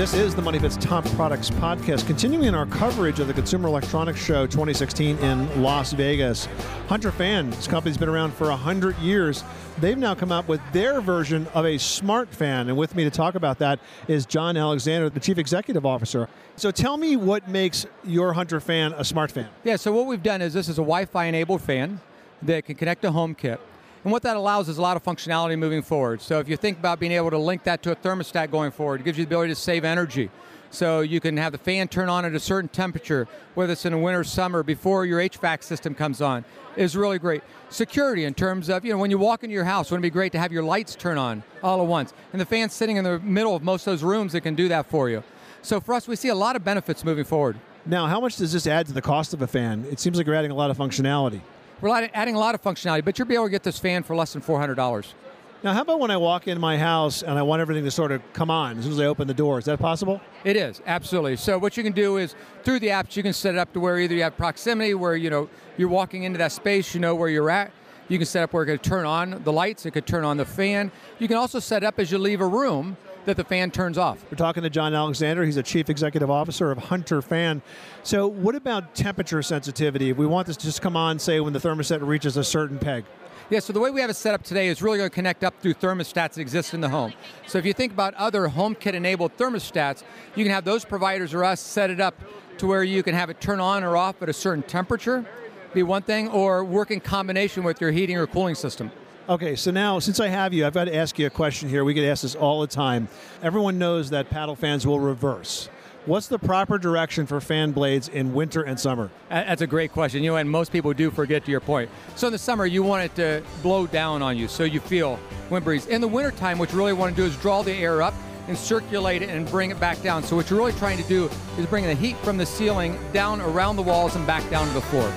This is the Money Pits Top Products Podcast, continuing in our coverage of the Consumer Electronics Show 2016 in Las Vegas. Hunter Fan, this company's been around for 100 years. They've now come out with their version of a smart fan. And with me to talk about that is John Alexander, the Chief Executive Officer. So tell me what makes your Hunter Fan a smart fan. Yeah, so what we've done is this is a Wi Fi enabled fan that can connect to HomeKit. And what that allows is a lot of functionality moving forward. So if you think about being able to link that to a thermostat going forward, it gives you the ability to save energy. So you can have the fan turn on at a certain temperature, whether it's in the winter or summer, before your HVAC system comes on, is really great. Security in terms of, you know, when you walk into your house, wouldn't it be great to have your lights turn on all at once? And the fan's sitting in the middle of most of those rooms that can do that for you. So for us, we see a lot of benefits moving forward. Now, how much does this add to the cost of a fan? It seems like you're adding a lot of functionality. We're adding a lot of functionality, but you'll be able to get this fan for less than $400. Now, how about when I walk in my house and I want everything to sort of come on as soon as I open the door? Is that possible? It is absolutely. So what you can do is through the apps you can set it up to where either you have proximity, where you know you're walking into that space, you know where you're at. You can set up where it could turn on the lights, it could turn on the fan. You can also set up as you leave a room that the fan turns off. We're talking to John Alexander. He's a chief executive officer of Hunter Fan. So, what about temperature sensitivity? If we want this to just come on, say, when the thermostat reaches a certain peg. Yeah, so the way we have it set up today is really going to connect up through thermostats that exist in the home. So if you think about other HomeKit enabled thermostats, you can have those providers or us set it up to where you can have it turn on or off at a certain temperature, be one thing, or work in combination with your heating or cooling system. Okay, so now since I have you, I've got to ask you a question here. We get asked this all the time. Everyone knows that paddle fans will reverse. What's the proper direction for fan blades in winter and summer? That's a great question. You know, and most people do forget to your point. So in the summer, you want it to blow down on you so you feel wind breeze. In the wintertime, what you really want to do is draw the air up and circulate it and bring it back down. So what you're really trying to do is bring the heat from the ceiling down around the walls and back down to the floor.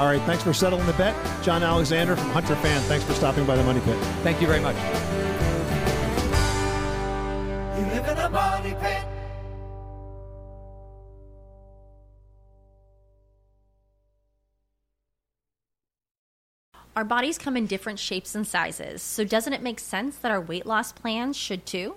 All right, thanks for settling the bet. John Alexander from Hunter Fan, thanks for stopping by the Money Pit. Thank you very much. You live in a money pit. Our bodies come in different shapes and sizes, so doesn't it make sense that our weight loss plans should too?